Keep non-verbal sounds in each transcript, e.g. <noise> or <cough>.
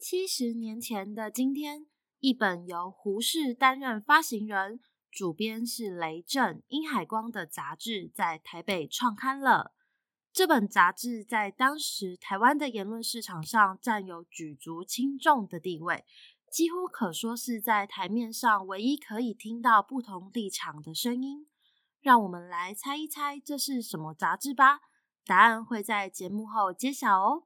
七十年前的今天，一本由胡适担任发行人、主编是雷震、殷海光的杂志在台北创刊了。这本杂志在当时台湾的言论市场上占有举足轻重的地位，几乎可说是在台面上唯一可以听到不同立场的声音。让我们来猜一猜这是什么杂志吧，答案会在节目后揭晓哦。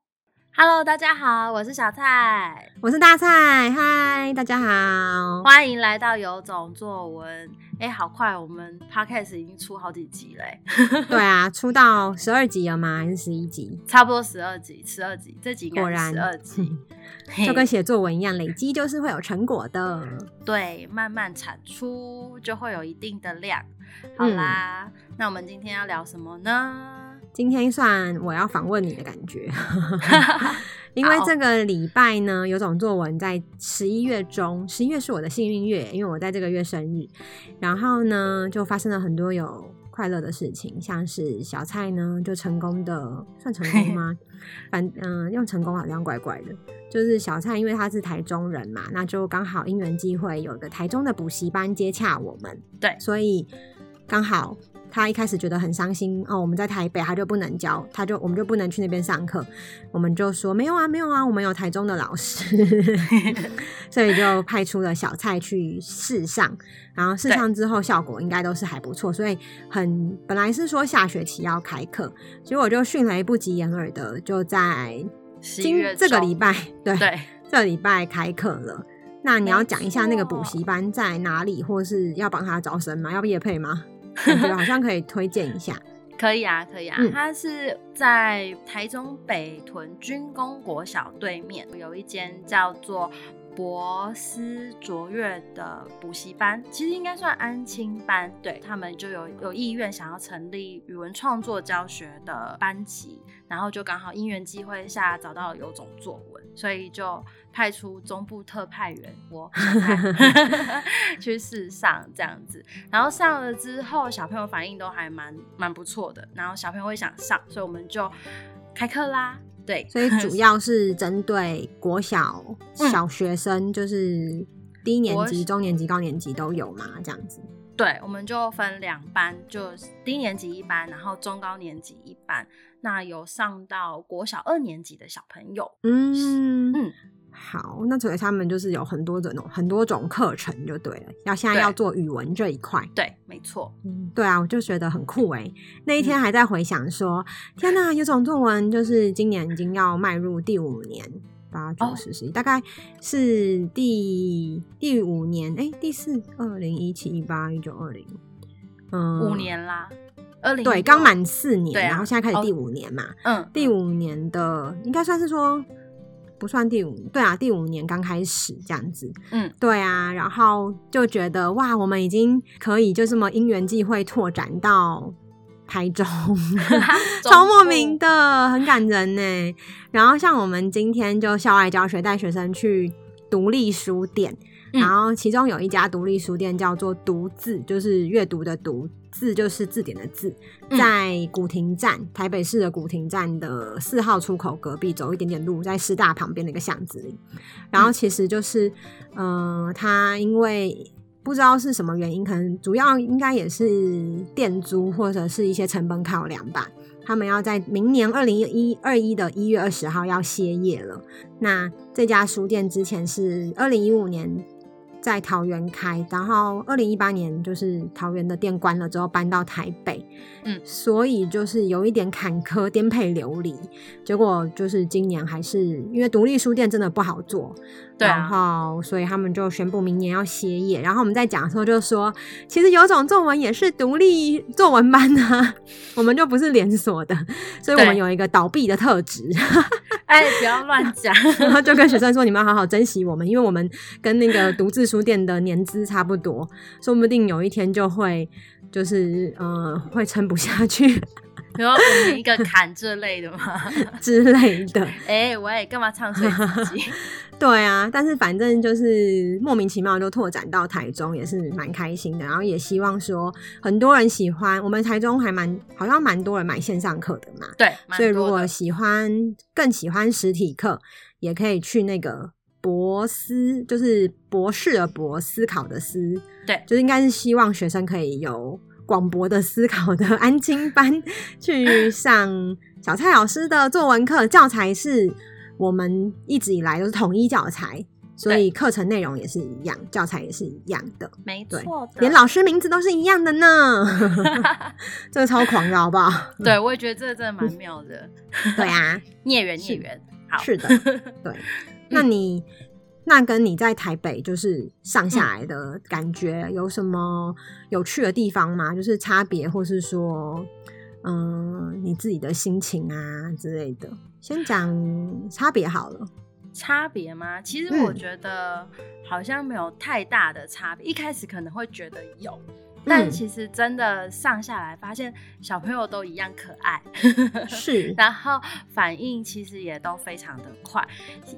Hello，大家好，我是小蔡，我是大蔡，嗨，大家好，欢迎来到有种作文。哎，好快，我们 Podcast 已经出好几集嘞。<laughs> 对啊，出到十二集了吗？还是十一集？差不多十二集，十二集，这集果然十二集，就跟写作文一样，累积就是会有成果的。对，慢慢产出就会有一定的量。好啦，嗯，那我们今天要聊什么呢？今天算我要访问你的感觉，<laughs> <laughs> 因为这个礼拜呢，有种作文在十一月中，十一月是我的幸运月，因为我在这个月生日，然后呢，就发生了很多有快乐的事情，像是小蔡呢就成功的算成功吗？<laughs> 反嗯、呃，用成功好像怪怪的，就是小蔡因为他是台中人嘛，那就刚好因缘际会有个台中的补习班接洽我们，对，所以刚好。他一开始觉得很伤心哦，我们在台北，他就不能教，他就我们就不能去那边上课。我们就说没有啊，没有啊，我们有台中的老师，<laughs> 所以就派出了小蔡去试上，然后试上之后效果应该都是还不错，所以很本来是说下学期要开课，结果我就迅雷不及掩耳的就在今这个礼拜，对，对这礼拜开课了。那你要讲一下那个补习班在哪里，或是要帮他招生吗？要业配吗？感觉好像可以推荐一下，<laughs> 可以啊，可以啊。它、嗯、是在台中北屯军工国小对面，有一间叫做博思卓越的补习班，其实应该算安亲班。对，他们就有有意愿想要成立语文创作教学的班级，然后就刚好因缘际会下找到了有种作文，所以就。派出中部特派员，我 <laughs> <laughs> 去试上这样子，然后上了之后，小朋友反应都还蛮蛮不错的，然后小朋友会想上，所以我们就开课啦。对，所以主要是针对国小小学生，就是低年级、中年级、高年级都有嘛，这样子。对，我们就分两班，就低年级一班，然后中高年级一班。那有上到国小二年级的小朋友，嗯嗯。好，那所以他们就是有很多种很多种课程就对了。要现在要做语文这一块，对，没错，嗯，对啊，我就觉得很酷诶。那一天还在回想说，嗯、天哪，有种作文就是今年已经要迈入第五年，八九十十一，大概是第第五年，哎、欸，第四，二零一七一八一九二零，嗯，五年啦，二零对，刚满四年，啊，然后现在开始第五年嘛，嗯，第五年的应该算是说。不算第五，对啊，第五年刚开始这样子，嗯，对啊，然后就觉得哇，我们已经可以就这么因缘际会拓展到台中 <laughs> <laughs> 超莫名的，很感人呢。然后像我们今天就校外教学，带学生去独立书店，嗯，然后其中有一家独立书店叫做读字，就是阅读的读。字就是字典的字，在古亭站，台北市的古亭站的四号出口隔壁，走一点点路，在师大旁边的一个巷子里。然后其实就是，嗯、呃，他因为不知道是什么原因，可能主要应该也是店租或者是一些成本考量吧。他们要在明年二零一二一的一月二十号要歇业了。那这家书店之前是二零一五年。在桃园开，然后二零一八年就是桃园的店关了之后搬到台北，嗯，所以就是有一点坎坷，颠沛流离。结果就是今年还是因为独立书店真的不好做。对啊，然后所以他们就宣布明年要歇业。然后我们在讲的时候就说，其实有种作文也是独立作文班啊，我们就不是连锁的，所以我们有一个倒闭的特质。<laughs> 哎，不要乱讲。然后就跟学生说，你们要好好珍惜我们，因为我们跟那个独自书店的年资差不多，说不定有一天就会就是呃会撑不下去。然后我们一个坎之类的吗？<laughs> 之类的。哎、欸，我也干嘛唱衰自己？<laughs> 对啊，但是反正就是莫名其妙就拓展到台中，也是蛮开心的。然后也希望说很多人喜欢我们台中，还蛮好像蛮多人买线上课的嘛。对，所以如果喜欢更喜欢实体课，也可以去那个博思就是博士的博，思考的思，对，就是应该是希望学生可以有广博的思考的安亲班去上小蔡老师的作文课，教材是我们一直以来都是统一教材。所以课程内容也是一样，教材也是一样的，没错，连老师名字都是一样的呢。<laughs> 这个超狂的好不好？<laughs> 对，我也觉得这个真的蛮妙的。对啊，<laughs> 孽缘孽缘，好，是的，对。那你那跟你在台北就是上下来的感觉有什么有趣的地方吗？就是差别，或是说，嗯，你自己的心情啊之类的。先讲差别好了。差别吗？其实我觉得好像没有太大的差别。嗯、一开始可能会觉得有。但其实真的上下来发现小朋友都一样可爱，是，<laughs> 然后反应其实也都非常的快。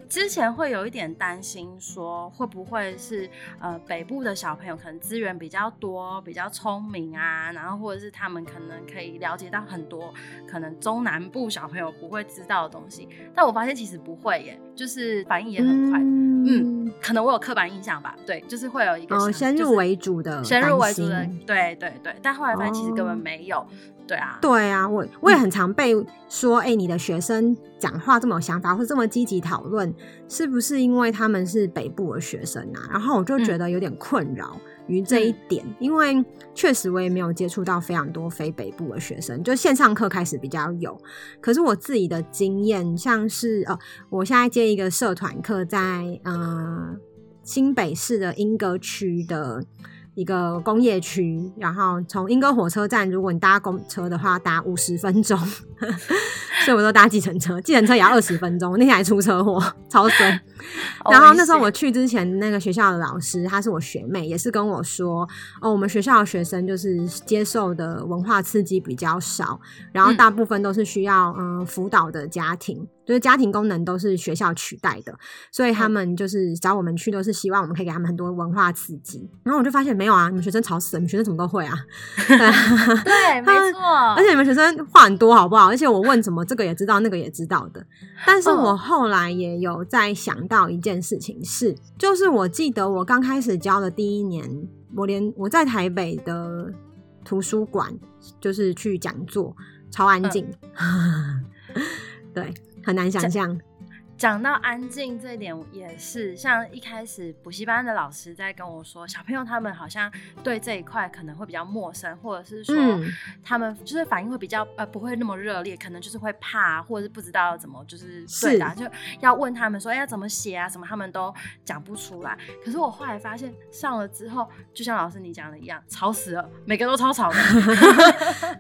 之前会有一点担心，说会不会是呃北部的小朋友可能资源比较多，比较聪明啊，然后或者是他们可能可以了解到很多可能中南部小朋友不会知道的东西。但我发现其实不会耶，就是反应也很快。嗯，嗯，可能我有刻板印象吧，对，就是会有一个、哦、先入为主的，先入为主的。对对对，但后来发现其实根本没有，哦、对啊，对啊，我我也很常被说，哎、嗯欸，你的学生讲话这么有想法，或者这么积极讨论，是不是因为他们是北部的学生啊？然后我就觉得有点困扰于这一点，嗯、因为确实我也没有接触到非常多非北部的学生，就线上课开始比较有，可是我自己的经验，像是呃，我现在接一个社团课，在呃新北市的莺歌区的。一个工业区，然后从莺歌火车站，如果你搭公车的话，搭五十分钟，<laughs> 所以我都搭计程车，计程车也要二十分钟。那天还出车祸，超衰。然后那时候我去之前，那个学校的老师，她是我学妹，也是跟我说，哦，我们学校的学生就是接受的文化刺激比较少，然后大部分都是需要嗯辅导的家庭。就是家庭功能都是学校取代的，所以他们就是找我们去，都是希望我们可以给他们很多文化刺激。然后我就发现没有啊，你们学生吵死了，你们学生怎么都会啊。<laughs> 对，<laughs> 对，没错。而且你们学生话很多，好不好？而且我问什么，这个也知道，那个也知道的。但是我后来也有在想到一件事情是，是就是我记得我刚开始教的第一年，我连我在台北的图书馆就是去讲座，超安静。嗯、<laughs> 对。很难想象。讲到安静这一点，也是像一开始补习班的老师在跟我说，小朋友他们好像对这一块可能会比较陌生，或者是说他们就是反应会比较呃不会那么热烈，可能就是会怕，或者是不知道怎么就是对的，就要问他们说，哎，要怎么写啊什么，他们都讲不出来。可是我后来发现上了之后，就像老师你讲的一样，吵死了，每个都超吵的。<laughs>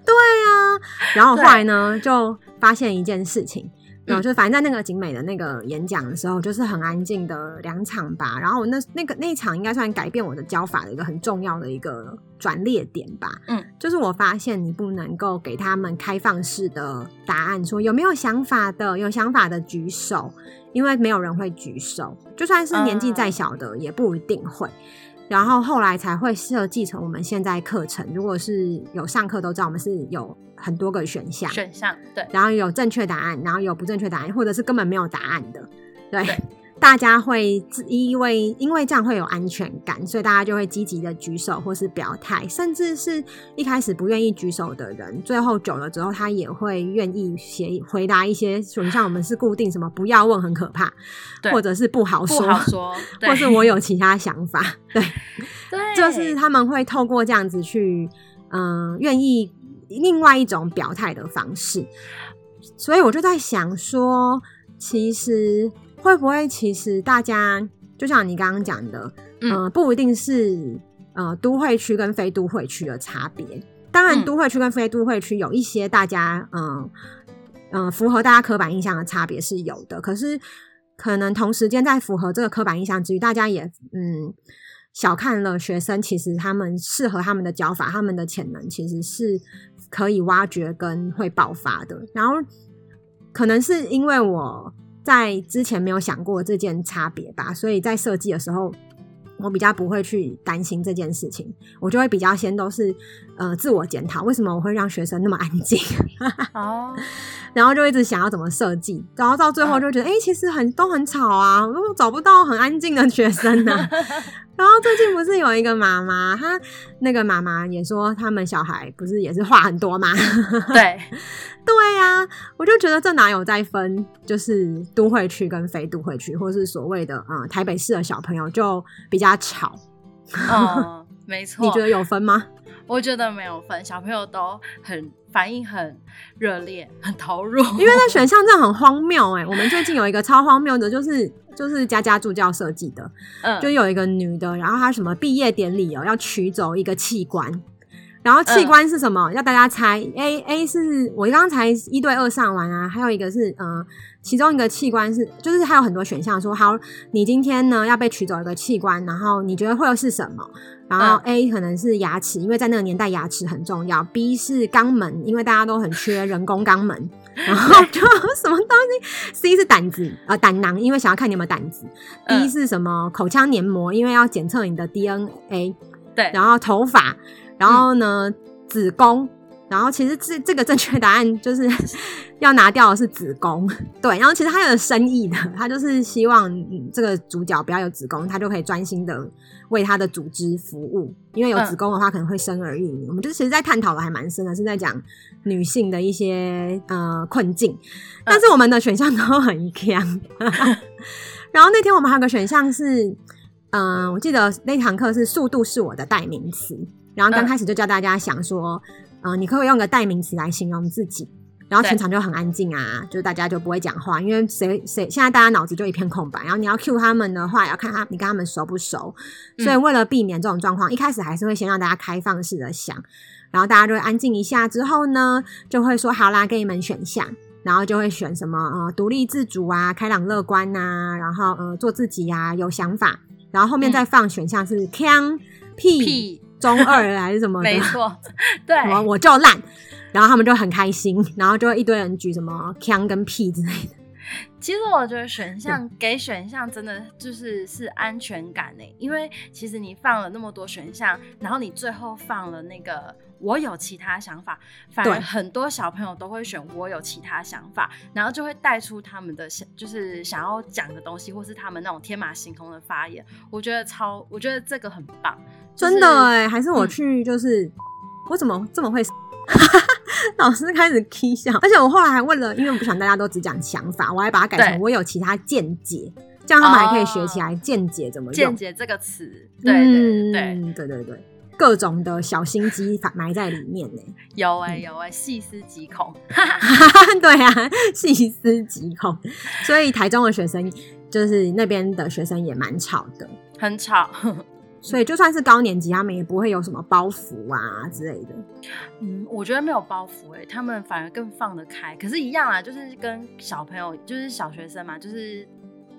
对啊，然后后来呢，就发现一件事情。然后就反正在那个景美的那个演讲的时候，就是很安静的两场吧。然后那那个那一场应该算改变我的教法的一个很重要的一个转捩点吧。嗯，就是我发现你不能够给他们开放式的答案，说有没有想法的，有想法的举手，因为没有人会举手，就算是年纪再小的也不一定会。然后后来才会设计成我们现在课程。如果是有上课都知道，我们是有很多个选项，选项对，然后有正确答案，然后有不正确答案，或者是根本没有答案的，对。对大家会因为因为这样会有安全感，所以大家就会积极的举手或是表态，甚至是一开始不愿意举手的人，最后久了之后，他也会愿意写回答一些，像我们是固定什么不要问很可怕，<laughs> 或者是不好说，不好说，或是我有其他想法，对，<laughs> 对，就是他们会透过这样子去，嗯、呃，愿意另外一种表态的方式，所以我就在想说，其实。会不会其实大家就像你刚刚讲的，嗯、呃，不一定是呃都会区跟非都会区的差别。当然，都会区跟非都会区有一些大家嗯嗯、符合大家刻板印象的差别是有的。可是可能同时间在符合这个刻板印象之余，大家也嗯小看了学生，其实他们适合他们的教法，他们的潜能其实是可以挖掘跟会爆发的。然后可能是因为我。在之前没有想过这件差别吧，所以在设计的时候，我比较不会去担心这件事情，我就会比较先都是呃自我检讨，为什么我会让学生那么安静？哦，<laughs> 然后就一直想要怎么设计，然后到最后就觉得，<laughs> 哎、其实很都很吵啊，我都找不到很安静的学生呢、啊。然后最近不是有一个妈妈，她那个妈妈也说，他们小孩不是也是话很多吗？<laughs> 对，对呀、啊，我就觉得这哪有在分，就是都会区跟非都会区，或是所谓的嗯台北市的小朋友就比较吵。嗯，<laughs> 没错。你觉得有分吗？我觉得没有分，小朋友都很反应很热烈，很投入。因为那 <laughs> 选项真的很荒谬哎、欸，我们最近有一个超荒谬的，就是。就是家家助教设计的，嗯，就有一个女的，然后她什么毕业典礼哦，要取走一个器官，然后器官是什么？嗯、要大家猜，A A 是我刚刚才一对二上完啊，还有一个是嗯、呃，其中一个器官是，就是还有很多选项说，好，你今天呢要被取走一个器官，然后你觉得会是什么？然后 A 可能是牙齿，因为在那个年代牙齿很重要；B 是肛门，因为大家都很缺人工肛门。然后就 <laughs> 什么东西？C 是胆子呃胆囊，因为想要看你有没有胆子。D 是什么？口腔黏膜，因为要检测你的 DNA。对。然后头发，然后呢、嗯、子宫，然后其实这这个正确答案就是 <laughs> 要拿掉的是子宫。对。然后其实他有深意的，他就是希望这个主角不要有子宫，他就可以专心的为他的组织服务。因为有子宫的话，可能会生儿育女。嗯、我们就是其实，在探讨的还蛮深的，是在讲。女性的一些呃困境，但是我们的选项都很强。<laughs> 然后那天我们还有个选项是，嗯、呃，我记得那堂课是速度是我的代名词。然后刚开始就叫大家想说，嗯、呃，你可以用个代名词来形容自己。然后全场就很安静啊，就大家就不会讲话，因为谁谁现在大家脑子就一片空白。然后你要 cue 他们的话，也要看他你跟他们熟不熟。所以为了避免这种状况，一开始还是会先让大家开放式的想。然后大家就会安静一下，之后呢，就会说好啦，给你们选项，然后就会选什么呃，独立自主啊，开朗乐观呐、啊，然后呃，做自己呀、啊，有想法，然后后面再放选项是锵、屁、屁中二还是什么的？没错，<laughs> 对，我我就烂，然后他们就很开心，然后就会一堆人举什么枪跟屁之类的。其实我觉得选项给选项真的就是是安全感呢，因为其实你放了那么多选项，然后你最后放了那个我有其他想法，反而很多小朋友都会选我有其他想法，然后就会带出他们的想就是想要讲的东西，或是他们那种天马行空的发言。我觉得超，我觉得这个很棒，就是、真的哎，还是我去就是、嗯、我怎么这么会？<laughs> <laughs> 老师开始 k 笑，而且我后来还问了，因为我不想大家都只讲想法，我还把它改成我有其他见解，这样他们还可以学起来见解怎么用。见解这个词，对对对对对对对，各种的小心机埋在里面呢。有哎、欸、有哎、欸，细思极恐。<laughs> 对啊，细思极恐。所以台中的学生，就是那边的学生也蛮吵的，很吵。所以就算是高年级，他们也不会有什么包袱啊之类的。嗯，我觉得没有包袱诶、他们反而更放得开。可是，一样啊，就是跟小朋友，就是小学生嘛，就是。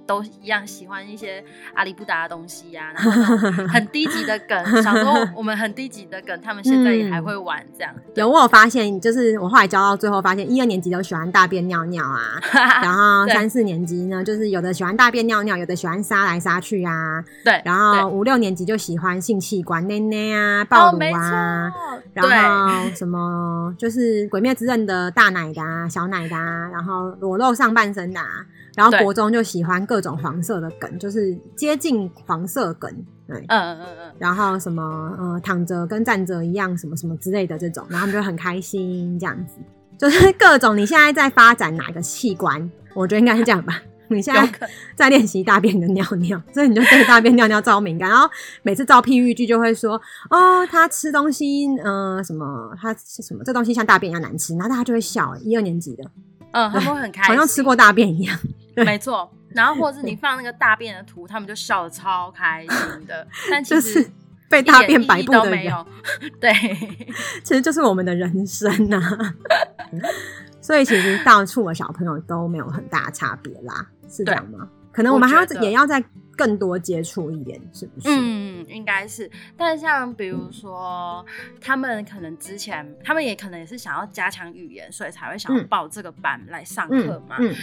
都一样喜欢一些阿里不达的东西呀、啊，然后 <laughs> 很低级的梗。小时候我们很低级的梗，他们现在也还会玩这样。<laughs> 有我有发现，就是我后来教到最后发现，一二年级都喜欢大便尿尿啊，<laughs> 然后三四年级呢，就是有的喜欢大便尿尿，有的喜欢杀来杀去啊。对，然后五六年级就喜欢性器官、内内啊、暴露啊，哦、然后什么就是《鬼灭之刃》的大奶的啊、小奶的啊，然后裸露上半身的啊。然后国中就喜欢各种黄色的梗，就是接近黄色梗，对，嗯嗯嗯，然后什么呃躺着跟站着一样，什么什么之类的这种，然后他们就很开心这样子，就是 <laughs> 各种你现在在发展哪个器官，我觉得应该是这样吧。你现在 <laughs> 在练习大便的尿尿，所以你就对大便尿尿超敏感，然后每次造譬喻句就会说哦，他吃东西，嗯、呃，什么他吃什么这东西像大便一样难吃，然后大家就会笑，一二年级的，嗯，他们会很开心，好像吃过大便一样。<laughs> 没错，然后或者是你放那个大便的图，他们就笑的超开心的。<laughs> 但其实被大便摆布的人没有，<laughs> 对，其实就是我们的人生呐、啊。所以其实到处的小朋友都没有很大差别啦，是这样吗？可能我们还要也要再更多接触一点，是不是？嗯，应该是。但像比如说，他们可能之前，他们也可能也是想要加强语言，所以才会想要报这个班来上课嘛。嗯。嗯嗯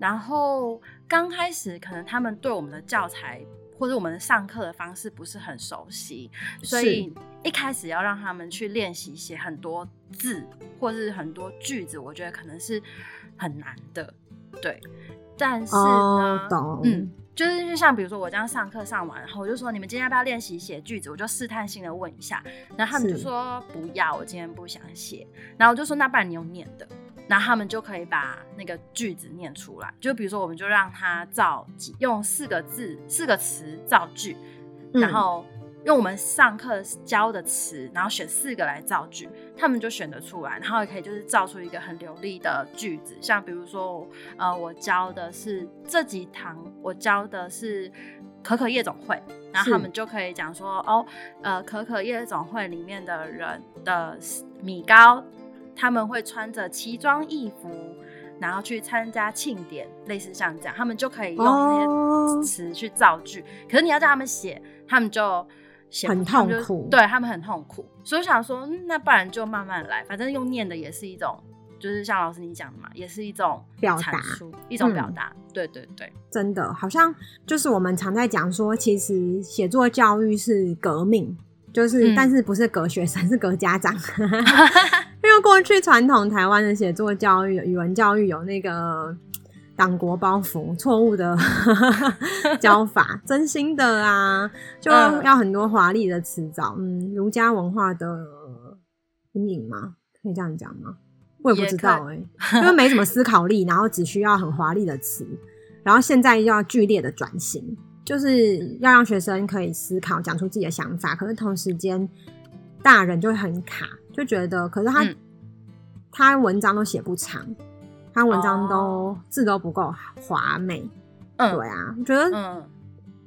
然后刚开始可能他们对我们的教材或者我们上课的方式不是很熟悉，所以一开始要让他们去练习写很多字或是很多句子，我觉得可能是很难的。对，但是呢，哦、嗯。就是就像比如说我这样上课上完，然后我就说，你们今天要不要练习写句子？我就试探性的问一下，然后他们就说不要，我今天不想写。然后我就说，那不然你用念的，然后他们就可以把那个句子念出来。就比如说我们就让他造句，用四个字四个词造句，然后。嗯用我们上课教的词，然后选四个来造句，他们就选得出来，然后也可以就是造出一个很流利的句子。像比如说，呃，我教的是这几堂，我教的是可可夜总会，然后他们就可以讲说，哦，呃，可可夜总会里面的人的米糕，他们会穿着奇装异服，然后去参加庆典，类似像这样，他们就可以用那些词去造句。哦、可是你要叫他们写，他们就。很痛苦，对他们很痛苦，所以我想说，那不然就慢慢来，反正用念的也是一种，就是像老师你讲的嘛，也是一种表达，一种表达。嗯、对对对，真的好像就是我们常在讲说，其实写作教育是革命，就是、嗯、但是不是革学生，是革家长，因为过去传统台湾的写作教育、语文教育有那个。党国包袱，错误的 <laughs> 教法，真心的啊，就要很多华丽的词藻，嗯，儒家文化的阴影吗？可以这样讲吗？我也不知道哎、欸，因为没什么思考力，然后只需要很华丽的词，然后现在又要剧烈的转型，就是要让学生可以思考，讲出自己的想法，可是同时间大人就会很卡，就觉得，可是他、嗯、他文章都写不长。他文章都、oh. 字都不够华美，嗯，对啊，我觉得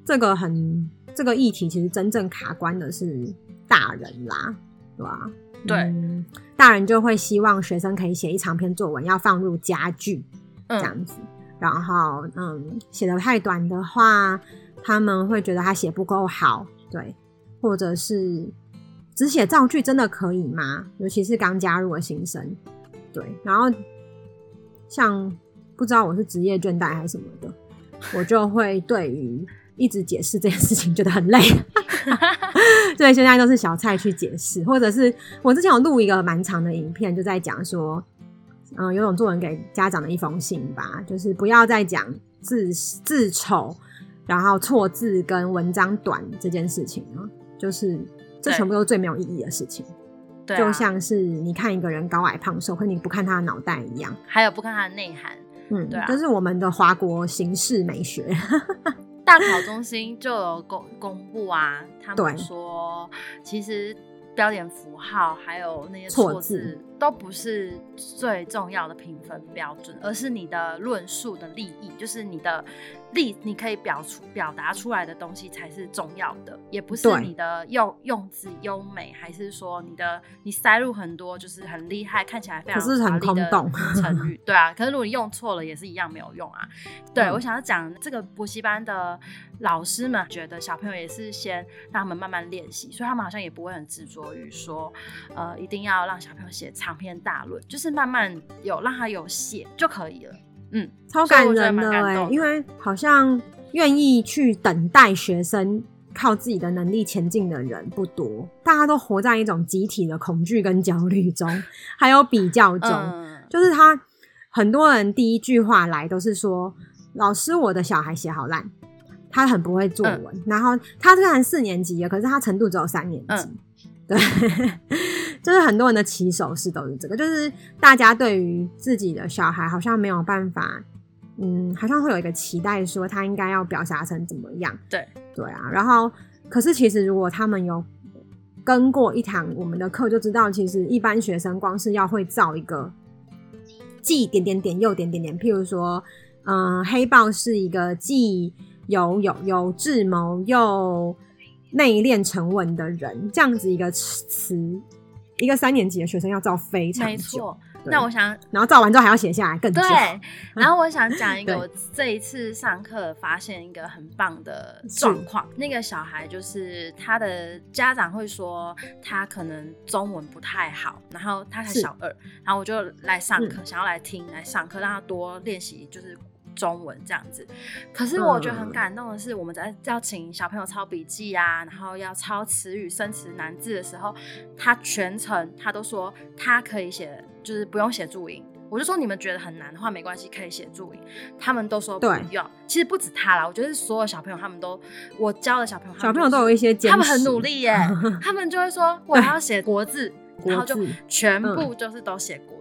这个很、嗯、这个议题其实真正卡关的是大人啦，对吧、啊？对、嗯，大人就会希望学生可以写一长篇作文，要放入佳句这样子，嗯、然后嗯，写得太短的话，他们会觉得他写不够好，对，或者是只写造句真的可以吗？尤其是刚加入的新生，对，然后。像不知道我是职业倦怠还是什么的，我就会对于一直解释这件事情觉得很累，<laughs> 所以现在都是小蔡去解释，或者是我之前有录一个蛮长的影片，就在讲说，嗯、有种作文给家长的一封信吧，就是不要再讲字字丑，然后错字跟文章短这件事情了，就是这全部都是最没有意义的事情。对啊、就像是你看一个人高矮胖瘦，和你不看他的脑袋一样，还有不看他的内涵，嗯，对啊，这是我们的华国形式美学。<laughs> 大考中心就有公公布啊，他们说其实标点符号还有那些错字。都不是最重要的评分标准，而是你的论述的利益，就是你的立，你可以表出表达出来的东西才是重要的，也不是你的用用字优美，还是说你的你塞入很多就是很厉害，看起来非常是很空洞 <laughs> 对啊。可是如果你用错了，也是一样没有用啊。对，嗯，我想要讲这个补习班的老师们觉得小朋友也是先让他们慢慢练习，所以他们好像也不会很执着于说，呃，一定要让小朋友写长篇大论，就是慢慢有让他有写就可以了。嗯，超感人的哎、欸，因为好像愿意去等待学生靠自己的能力前进的人不多，大家都活在一种集体的恐惧跟焦虑中，还有比较中。嗯、就是他很多人第一句话来都是说：“老师，我的小孩写好烂，他很不会作文。嗯”然后他虽然四年级了，可是他程度只有三年级。嗯、对。<laughs> 就是很多人的起手式都是这个，就是大家对于自己的小孩好像没有办法，嗯，好像会有一个期待，说他应该要表达成怎么样？对对啊。然后，可是其实如果他们有跟过一堂我们的课，就知道其实一般学生光是要会造一个既点点点又点点点，譬如说，嗯、呃，黑豹是一个既有有有智谋又内敛沉稳的人，这样子一个词。一个三年级的学生要造非常久，没错。那我想，然后造完之后还要写下来，更久。对。<laughs> 然后我想讲一个，我这一次上课发现一个很棒的状况。那个小孩就是他的家长会说他可能中文不太好，然后他才小二，然后我就来上课，想要来听来上课，让他多练习，就是中文这样子。可是我觉得很感动的是，我们在要请小朋友抄笔记啊，然后要抄词语、生词、难字的时候，他全程他都说他可以写，就是不用写注音。我就说你们觉得很难的话，没关系，可以写注音。他们都说不用。其实不止他啦，我觉得所有小朋友他们都，我教的小朋友，小朋友都有一些他们很努力耶。<laughs> 他们就会说我要写 <laughs> 国字，然后就全部就是都写国字，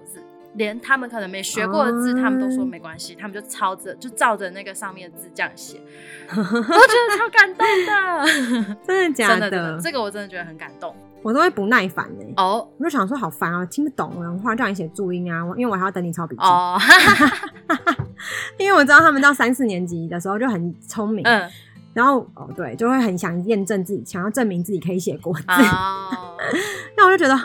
连他们可能没学过的字，他们都说没关系，他们就抄着就照着那个上面的字这样写。<laughs> 我觉得超感动的，<laughs> 真的假的？真的，这个我真的觉得很感动。我都会不耐烦哎、欸，哦，oh. 我就想说好烦啊，我听不懂人话，叫你写注音啊，因为我还要等你抄笔记。哦，<laughs> oh. 因为我知道他们到三四年级的时候就很聪明，嗯，然后哦对，就会很想验证自己，想要证明自己可以写国字。哦，oh. 那我就觉得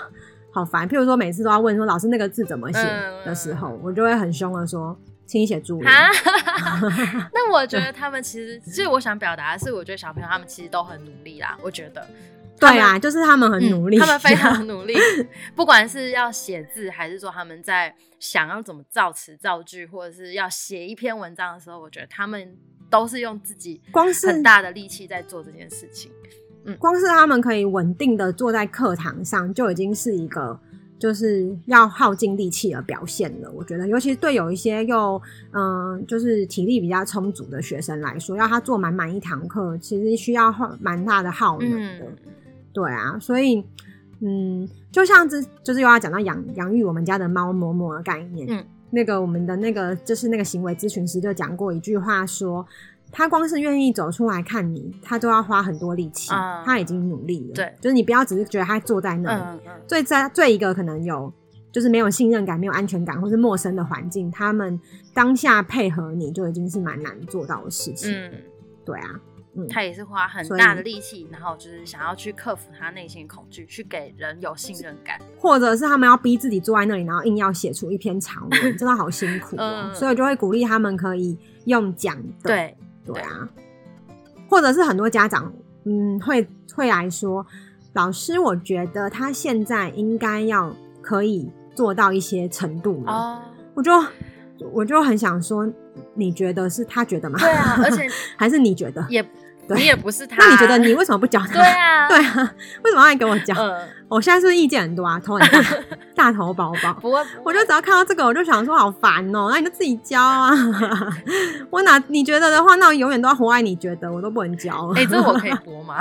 好烦。譬如说每次都要问说老师那个字怎么写的时候，嗯、我就会很凶的说，请你写注音。<laughs> 那我觉得他们其实，其实我想表达的是，我觉得小朋友他们其实都很努力啦，我觉得。对啊，就是他们很努力，嗯，他们非常努力，<laughs> 不管是要写字，还是说他们在想要怎么造词造句，或者是要写一篇文章的时候，我觉得他们都是用自己光是很大的力气在做这件事情。嗯，光是他们可以稳定的坐在课堂上，就已经是一个就是要耗尽力气的表现了。我觉得，尤其是对有一些又嗯，就是体力比较充足的学生来说，要他做满满一堂课，其实需要蛮大的耗能的。嗯对啊，所以，嗯，就像这，就是又要讲到养养育我们家的猫嬷嬷的概念。嗯，那个我们的那个就是那个行为咨询师就讲过一句话说，说他光是愿意走出来看你，他都要花很多力气，嗯、他已经努力了。对，就是你不要只是觉得他坐在那里，嗯嗯、最在最一个可能有就是没有信任感、没有安全感，或是陌生的环境，他们当下配合你就已经是蛮难做到的事情。嗯，对啊。他也是花很大的力气，然后就是想要去克服他内心恐惧，去给人有信任感，或者是他们要逼自己坐在那里，然后硬要写出一篇长文，<laughs> 真的好辛苦哦。所以我就会鼓励他们可以用讲的，对对啊，或者是很多家长嗯会会来说，老师，我觉得他现在应该要可以做到一些程度了，我就我就很想说，你觉得是他觉得吗？对啊，而且 <laughs> 还是你觉得也。对你也不是他，那你觉得你为什么不教他？对啊，<laughs> 对啊，为什么要来给我教？嗯、我现在是不是意见很多啊？头很大，大头宝宝。不过，我就只要看到这个，我就想说好烦哦、喔。那你就自己教啊。<laughs> 我哪你觉得的话，那我永远都要活爱你觉得，我都不能教。哎、欸，这我可以 <laughs> 播吗？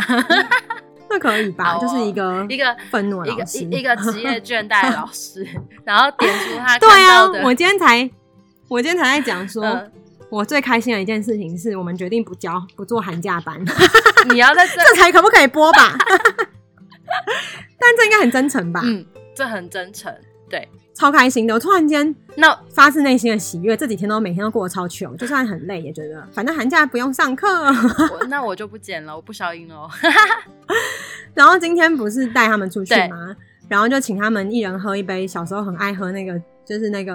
那可以吧？哦、就是一个一个愤怒的老师，一个一个职业倦怠的老师，然后点出他对啊，我今天才我今天才在讲说。嗯我最开心的一件事情是我们决定不教，不做寒假班。<laughs> 你要在这 <laughs> 这才可不可以播吧？<laughs> 但这应该很真诚吧？嗯，这很真诚，对，超开心的。我突然间那发自内心的喜悦，这几天都每天都过得超穷，就算很累也觉得反正寒假不用上课。那我就不剪了，我不消音哦。然后今天不是带他们出去吗？然后就请他们一人喝一杯小时候很爱喝那个，就是那个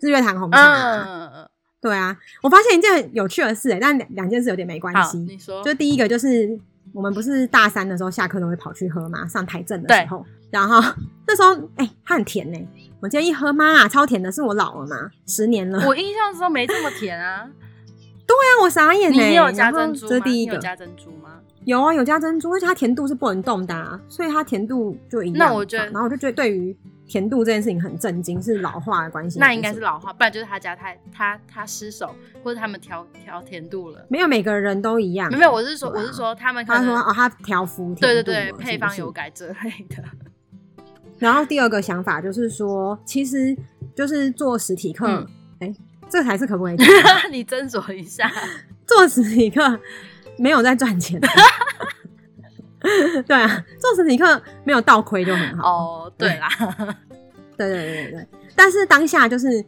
日月潭红茶。嗯对啊，我发现一件很有趣的事哎、欸，但两两件事有点没关系。你说，就第一个就是我们不是大三的时候下课都会跑去喝嘛，上台政的时候，然后那时候哎、欸，它很甜呢、欸。我今天一喝，妈啊，超甜的，是我老了吗？十年了，我印象中没这么甜啊。对啊，我傻眼呢、欸。你有加珍珠吗？这是第一个，有加珍珠吗？有啊，有加珍珠，而且它甜度是不能动的、啊，所以它甜度就一样。那我觉得，然后我就觉得对于。甜度这件事情很震惊，是老化的关系。那应该是老化，不然就是他家太他他失手，或者他们调调甜度了。没有每个人都一样。没有，我是说，吧我是说他们。他说哦，他调服。对对对，配方有改之类的。<laughs> 然后第二个想法就是说，其实就是做实体课，哎、嗯欸，这才是可不可以？<laughs> 你斟酌一下，做实体课没有在赚钱。<laughs> 对啊，做实体课没有倒亏就很好。哦，对啦，<laughs> 对对对对对。但是当下就是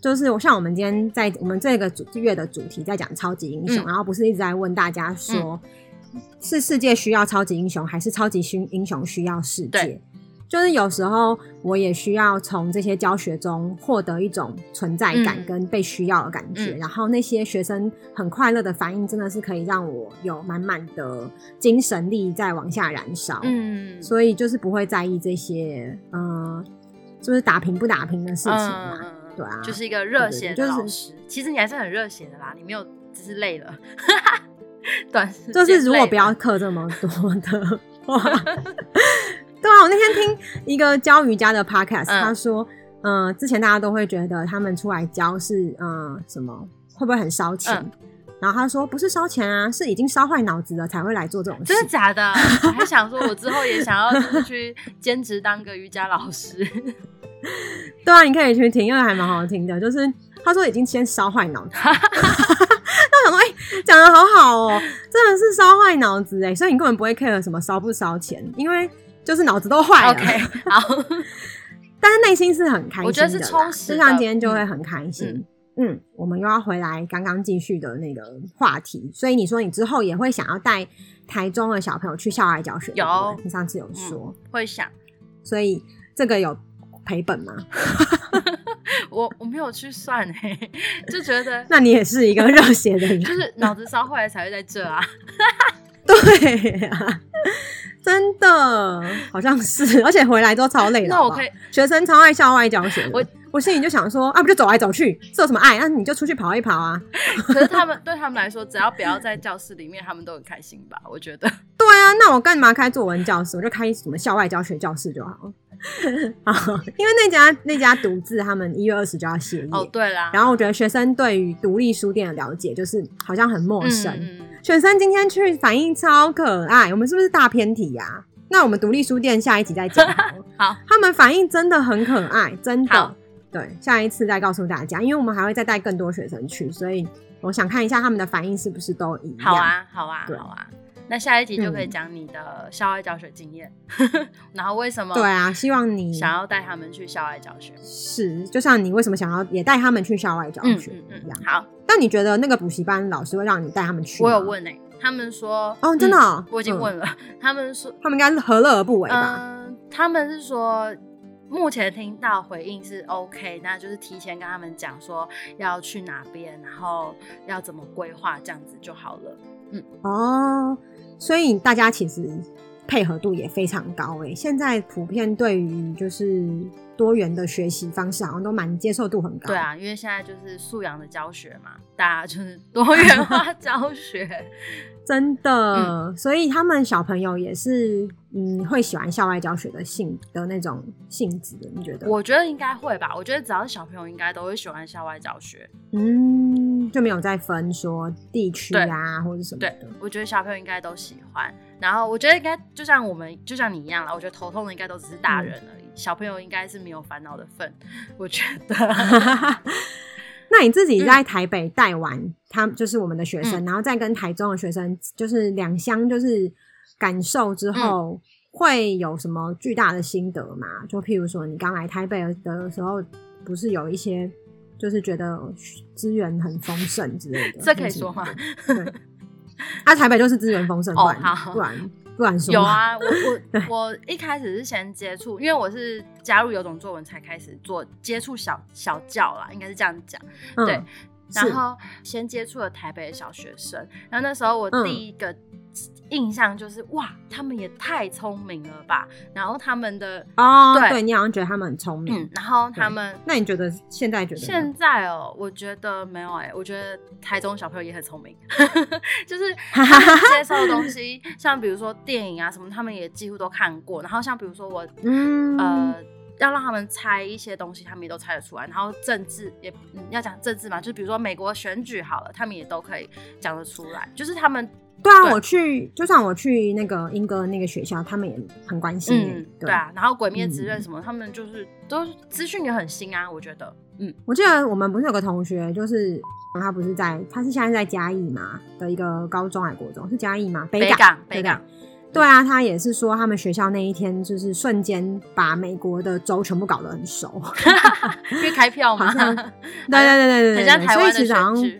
就是，我像我们今天在我们这个主月的主题在讲超级英雄，嗯、然后不是一直在问大家说，嗯、是世界需要超级英雄，还是超级英雄需要世界？就是有时候我也需要从这些教学中获得一种存在感跟被需要的感觉，嗯、然后那些学生很快乐的反应，真的是可以让我有满满的精神力在往下燃烧。嗯，所以就是不会在意这些，呃，就是打平不打平的事情嘛。嗯对啊，就是一个热血的老师。就是、其实你还是很热血的啦，你没有只是累了，<laughs> 短时就是如果不要课这么多的话，<laughs> 我那天听一个教瑜伽的 podcast，、嗯、他说，嗯、呃，之前大家都会觉得他们出来教是，嗯、呃，什么会不会很烧钱？嗯然后他说：“不是烧钱啊，是已经烧坏脑子了才会来做这种事。”真的假的？我还想说，<laughs> 我之后也想要去兼职当个瑜伽老师。对啊，你可以去听，因为还蛮好听的。就是他说已经先烧坏脑子，<laughs> 那我想说，哎、欸，讲的好好哦、喔，真的是烧坏脑子哎，所以你根本不会 care 什么烧不烧钱，因为就是脑子都坏了。OK，好，<laughs> 但是内心是很开心的，我觉得是充实，就像今天就会很开心。嗯我们又要回来刚刚继续的那个话题，所以你说你之后也会想要带台中的小朋友去校外教学？有，对对，你上次有说、嗯、会想，所以这个有赔本吗？<laughs> 我我没有去算哎，就觉得那你也是一个热血的人，就是脑子烧坏了才会在这啊。<laughs> 对啊，真的好像是，<laughs> 而且回来都超累的。那我可以，学生超爱校外教学我。我心里就想说啊，不就走来走去，是有什么爱？那、啊、你就出去跑一跑啊！<laughs> 可是他们对他们来说，只要不要在教室里面，他们都很开心吧？我觉得。对啊，那我干嘛开作文教室？我就开什么校外教学教室就好。好，<laughs> 因为那家那家独自他们一月二十就要歇业。哦，对啦。然后我觉得学生对于独立书店的了解，就是好像很陌生。嗯、学生今天去反应超可爱，我们是不是大偏题呀、啊？那我们独立书店下一集再讲。<laughs> 好，他们反应真的很可爱，真的。对，下一次再告诉大家，因为我们还会再带更多学生去，所以我想看一下他们的反应是不是都一样。好啊，好啊，好啊。那下一集就可以讲你的校外教学经验，嗯、<laughs> 然后为什么？对啊，希望你想要带他们去校外教学。是，就像你为什么想要也带他们去校外教学一样。嗯嗯嗯、好，那你觉得那个补习班老师会让你带他们去？我有问诶、欸，他们说哦，真的、我已经问了，嗯、<laughs> 他们说他们应该是何乐而不为吧？嗯，他们是说。目前听到回应是 OK，那就是提前跟他们讲说要去哪边，然后要怎么规划，这样子就好了。嗯，哦，所以大家其实配合度也非常高诶。现在普遍对于就是多元的学习方式，好像都蛮接受度很高。对啊，因为现在就是素养的教学嘛，大家就是多元化 <laughs> 教学。真的、嗯，所以他们小朋友也是，嗯，会喜欢校外教学的性的那种性质的，你觉得？我觉得应该会吧。我觉得只要是小朋友，应该都会喜欢校外教学。嗯，就没有再分说地区啊，或者什么的。对，我觉得小朋友应该都喜欢。然后我觉得应该就像我们，就像你一样啦。我觉得头痛的应该都只是大人而已，嗯、小朋友应该是没有烦恼的份。<laughs> 我觉得。<laughs> 那你自己在台北带完、嗯、他，就是我们的学生、嗯，然后再跟台中的学生，就是两乡，就是感受之后、嗯，会有什么巨大的心得吗？就譬如说，你刚来台北的时候，不是有一些，就是觉得资源很丰盛之类的，<laughs> 这可以说吗？对，啊，台北就是资源丰盛，不然、哦、好不然说。有啊，我我 <laughs> 我一开始是先接触，因为我是加入有种作文才开始做接触小小教啦，应该是这样讲、嗯，对。然后先接触了台北的小学生，然后那时候我第一个。印象就是哇，他们也太聪明了吧！然后他们的哦，对，对你好像觉得他们很聪明，嗯，然后他们，那你觉得现在觉得现在哦，我觉得没有哎、欸，我觉得台中小朋友也很聪明，<laughs> 就是 <laughs> 接受的东西，像比如说电影啊什么，他们也几乎都看过。然后像比如说我，嗯呃，要让他们猜一些东西，他们也都猜得出来。然后政治也、嗯、要讲政治嘛，就比如说美国选举好了，他们也都可以讲得出来，就是他们。对啊对，我去，就算我去那个英哥那个学校，他们也很关心。嗯，对，对啊。然后《鬼灭之刃》什么、嗯，他们就是都资讯也很新啊，我觉得。嗯，我记得我们不是有个同学，就是他不是在，他是现在在嘉义嘛的一个高中还是国中？是嘉义吗？北港，北港。对啊，他也是说他们学校那一天就是瞬间把美国的州全部搞得很熟，<laughs> 因为开票嘛。对对对对 <laughs> 对，很像台湾的选举，所以其实好像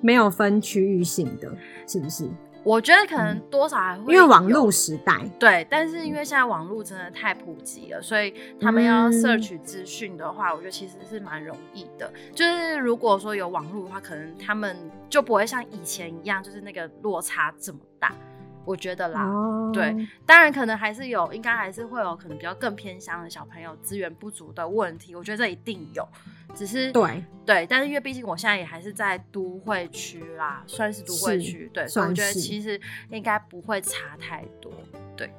没有分区域性的，是不是？我觉得可能多少还会、嗯、因为网络时代，对，但是因为现在网络真的太普及了，所以他们要 search 资讯的话、嗯，我觉得其实是蛮容易的。就是如果说有网络的话，可能他们就不会像以前一样，就是那个落差这么大。我觉得啦，哦、对，当然可能还是有，应该还是会有可能比较更偏乡的小朋友资源不足的问题，我觉得这一定有，只是对对，但是因为毕竟我现在也还是在都会区啦，算是都会区，对，所以我觉得其实应该不会差太多，对。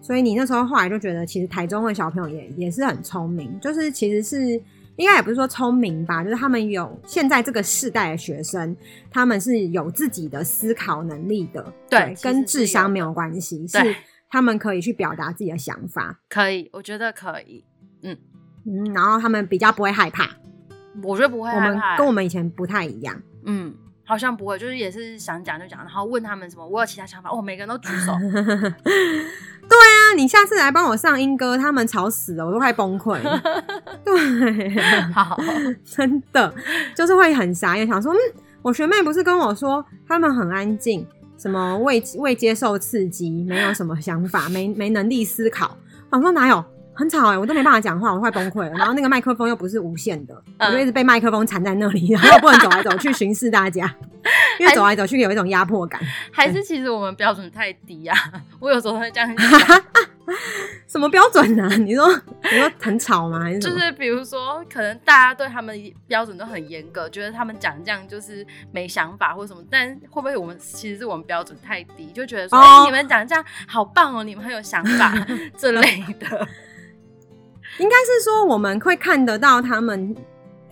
所以你那时候后来就觉得，其实台中的小朋友也也是很聪明，就是其实是。应该也不是说聪明吧，就是他们有现在这个世代的学生，他们是有自己的思考能力的，对，对跟智商没有关系，是他们可以去表达自己的想法，可以，我觉得可以，嗯嗯，然后他们比较不会害怕，我觉得不会害怕，跟我们以前不太一样，嗯，好像不会，就是也是想讲就讲，然后问他们什么，我有其他想法，哦，每个人都举手。<laughs> 对啊，你下次来帮我上英歌，他们吵死了，我都快崩溃。对，<laughs> 好，真的就是会很傻眼，想说，嗯，我学妹不是跟我说他们很安静，什么未未接受刺激，没有什么想法，没没能力思考。我说哪有，很吵哎、欸，我都没办法讲话，我都快崩溃了。<laughs> 然后那个麦克风又不是无线的，我就一直被麦克风缠在那里，然后不能走来走去 <laughs> 巡视大家。因为走来走去有一种压迫感，还是其实我们标准太低呀、啊？我有时候会这样讲，<laughs> 什么标准呢、啊？你说你说很吵吗？还是就是比如说，可能大家对他们标准都很严格，觉得他们讲这样就是没想法或什么，但会不会我们其实是我们标准太低，就觉得说，哎、哦欸，你们讲这样好棒哦，你们很有想法这类的，应该是说我们会看得到他们。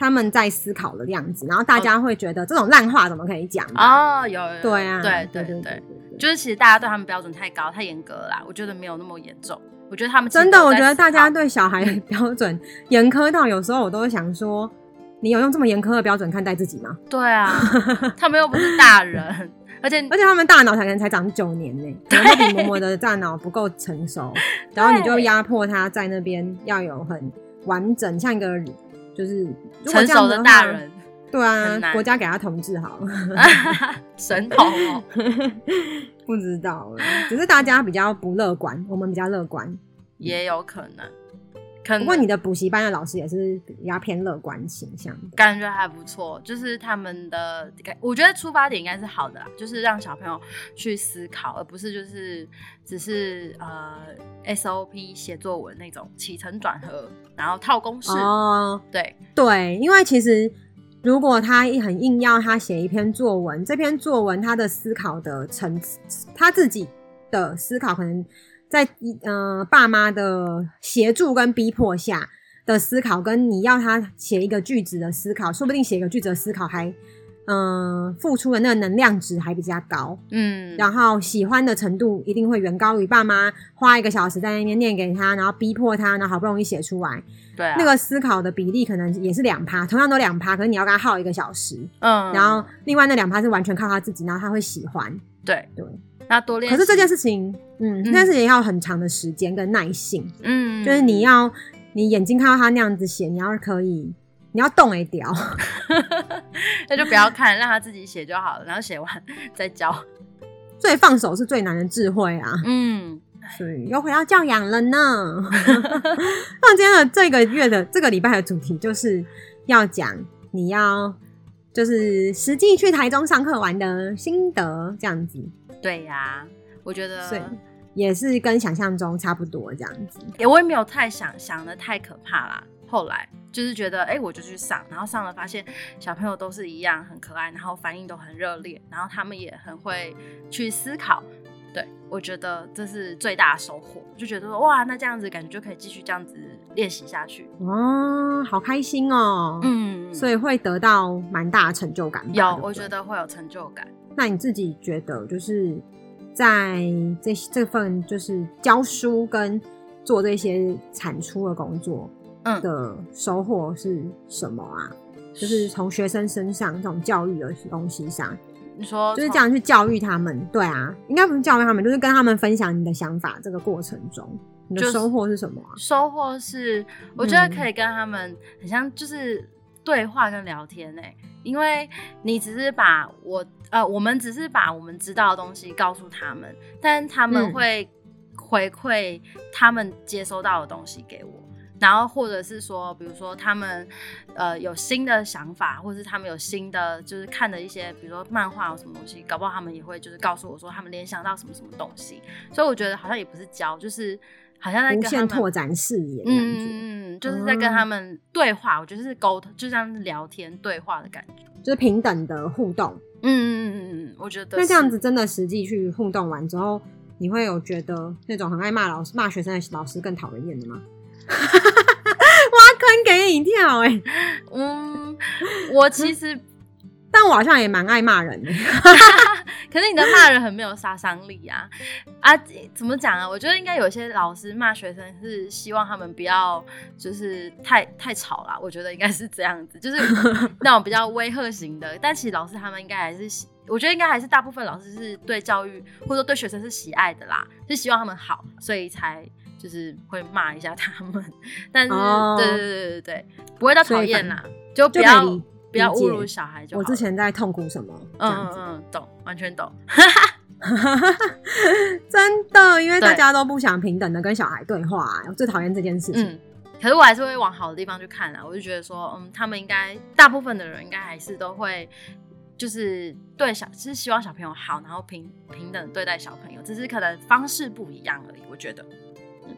他们在思考的样子，然后大家会觉得这种烂话怎么可以讲？哦，有，有，对啊，对对对对，就是其实大家对他们标准太高、太严格了啦。我觉得没有那么严重。我觉得他们真的，我觉得大家对小孩的标准严苛到有时候我都会想说，你有用这么严苛的标准看待自己吗？对啊，<laughs> 他们又不是大人，而且而且他们大脑才可能才长九年呢，可能比嬷嬷的大脑不够成熟，<laughs> 然后你就压迫他在那边要有很完整，像一个。就是成熟的大人，对啊，国家给他统治好。了，<laughs> 神童哦，<laughs> 不知道，只是大家比较不乐观，我们比较乐观，也有可能。可不过你的补习班的老师也是比较偏乐观形象，感觉还不错。就是他们的，我觉得出发点应该是好的啦，就是让小朋友去思考，而不是就是只是呃 SOP 写作文那种起承转合，然后套公式。哦，对对，因为其实如果他很硬要他写一篇作文，这篇作文他的思考的层次，他自己的思考可能。在呃爸妈的协助跟逼迫下的思考，跟你要他写一个句子的思考，说不定写一个句子的思考还嗯、呃、付出的那个能量值还比较高，嗯，然后喜欢的程度一定会远高于爸妈花一个小时在那边念给他，然后逼迫他，然后好不容易写出来，对、啊，那个思考的比例可能也是两趴，同样都两趴，可是你要跟他耗一个小时，嗯，然后另外那两趴是完全靠他自己，然后他会喜欢，对。对。那多练，可是这件事情，嗯，这件事情要很长的时间跟耐性，嗯，就是你要你眼睛看到他那样子写，你要可以，你要动一掉，<laughs> 那就不要看，让他自己写就好了，然后写完 <laughs> 再教。所以放手是最难的智慧啊，嗯，<laughs> 所以又回到教养了呢。那今天的这个月的这个礼拜的主题就是要讲你要就是实际去台中上课玩的心得，这样子。对呀、啊，我觉得也是跟想象中差不多这样子。也我也没有太想想的太可怕啦。后来就是觉得，哎、欸，我就去上，然后上了发现小朋友都是一样很可爱，然后反应都很热烈，然后他们也很会去思考。对，我觉得这是最大的收获。就觉得说，哇，那这样子感觉就可以继续这样子练习下去。哦，好开心哦。嗯，所以会得到蛮大的成就感。有，我觉得会有成就感。那你自己觉得，就是在这这份就是教书跟做这些产出的工作，嗯，的收获是什么啊？嗯、就是从学生身上这种教育的东西上，你说就是这样去教育他们，对啊，应该不是教育他们，就是跟他们分享你的想法。这个过程中，你的收获是什么啊？收获是，我觉得可以跟他们很像，就是对话跟聊天诶、欸。因为你只是把我呃，我们只是把我们知道的东西告诉他们，但他们会回馈他们接收到的东西给我。然后或者是说，比如说他们呃有新的想法，或者是他们有新的就是看的一些，比如说漫画或什么东西，搞不好他们也会就是告诉我说他们联想到什么什么东西。所以我觉得好像也不是教，就是好像在跟无限拓展视野，嗯嗯，就是在跟他们对话。嗯、我觉得是沟通，就像聊天对话的感觉，就是平等的互动。嗯嗯嗯嗯嗯，我觉得那这样子真的实际去互动完之后，你会有觉得那种很爱骂老师、骂学生的老师更讨人厌的吗？<laughs> 挖坑给你跳哎、欸！<laughs> 嗯，我其实，<laughs> 但我好像也蛮爱骂人的。可是你的骂人很没有杀伤力啊！啊，怎么讲啊？我觉得应该有些老师骂学生是希望他们不要就是太太吵啦。我觉得应该是这样子，就是 <laughs> 那种比较威吓型的。但其实老师他们应该还是喜，我觉得应该还是大部分老师是对教育或者说对学生是喜爱的啦，是希望他们好，所以才。就是会骂一下他们，但是、oh, 对对对对对，不会到讨厌啦，就不要就不要侮辱小孩就好。我之前在痛苦什么？嗯嗯嗯，懂，完全懂。<laughs> 真的，因为大家都不想平等的跟小孩对话、啊，我最讨厌这件事情。嗯，可是我还是会往好的地方去看啊，我就觉得说，嗯，他们应该大部分的人应该还是都会，就是对小，就是希望小朋友好，然后平平等对待小朋友，只是可能方式不一样而已。我觉得。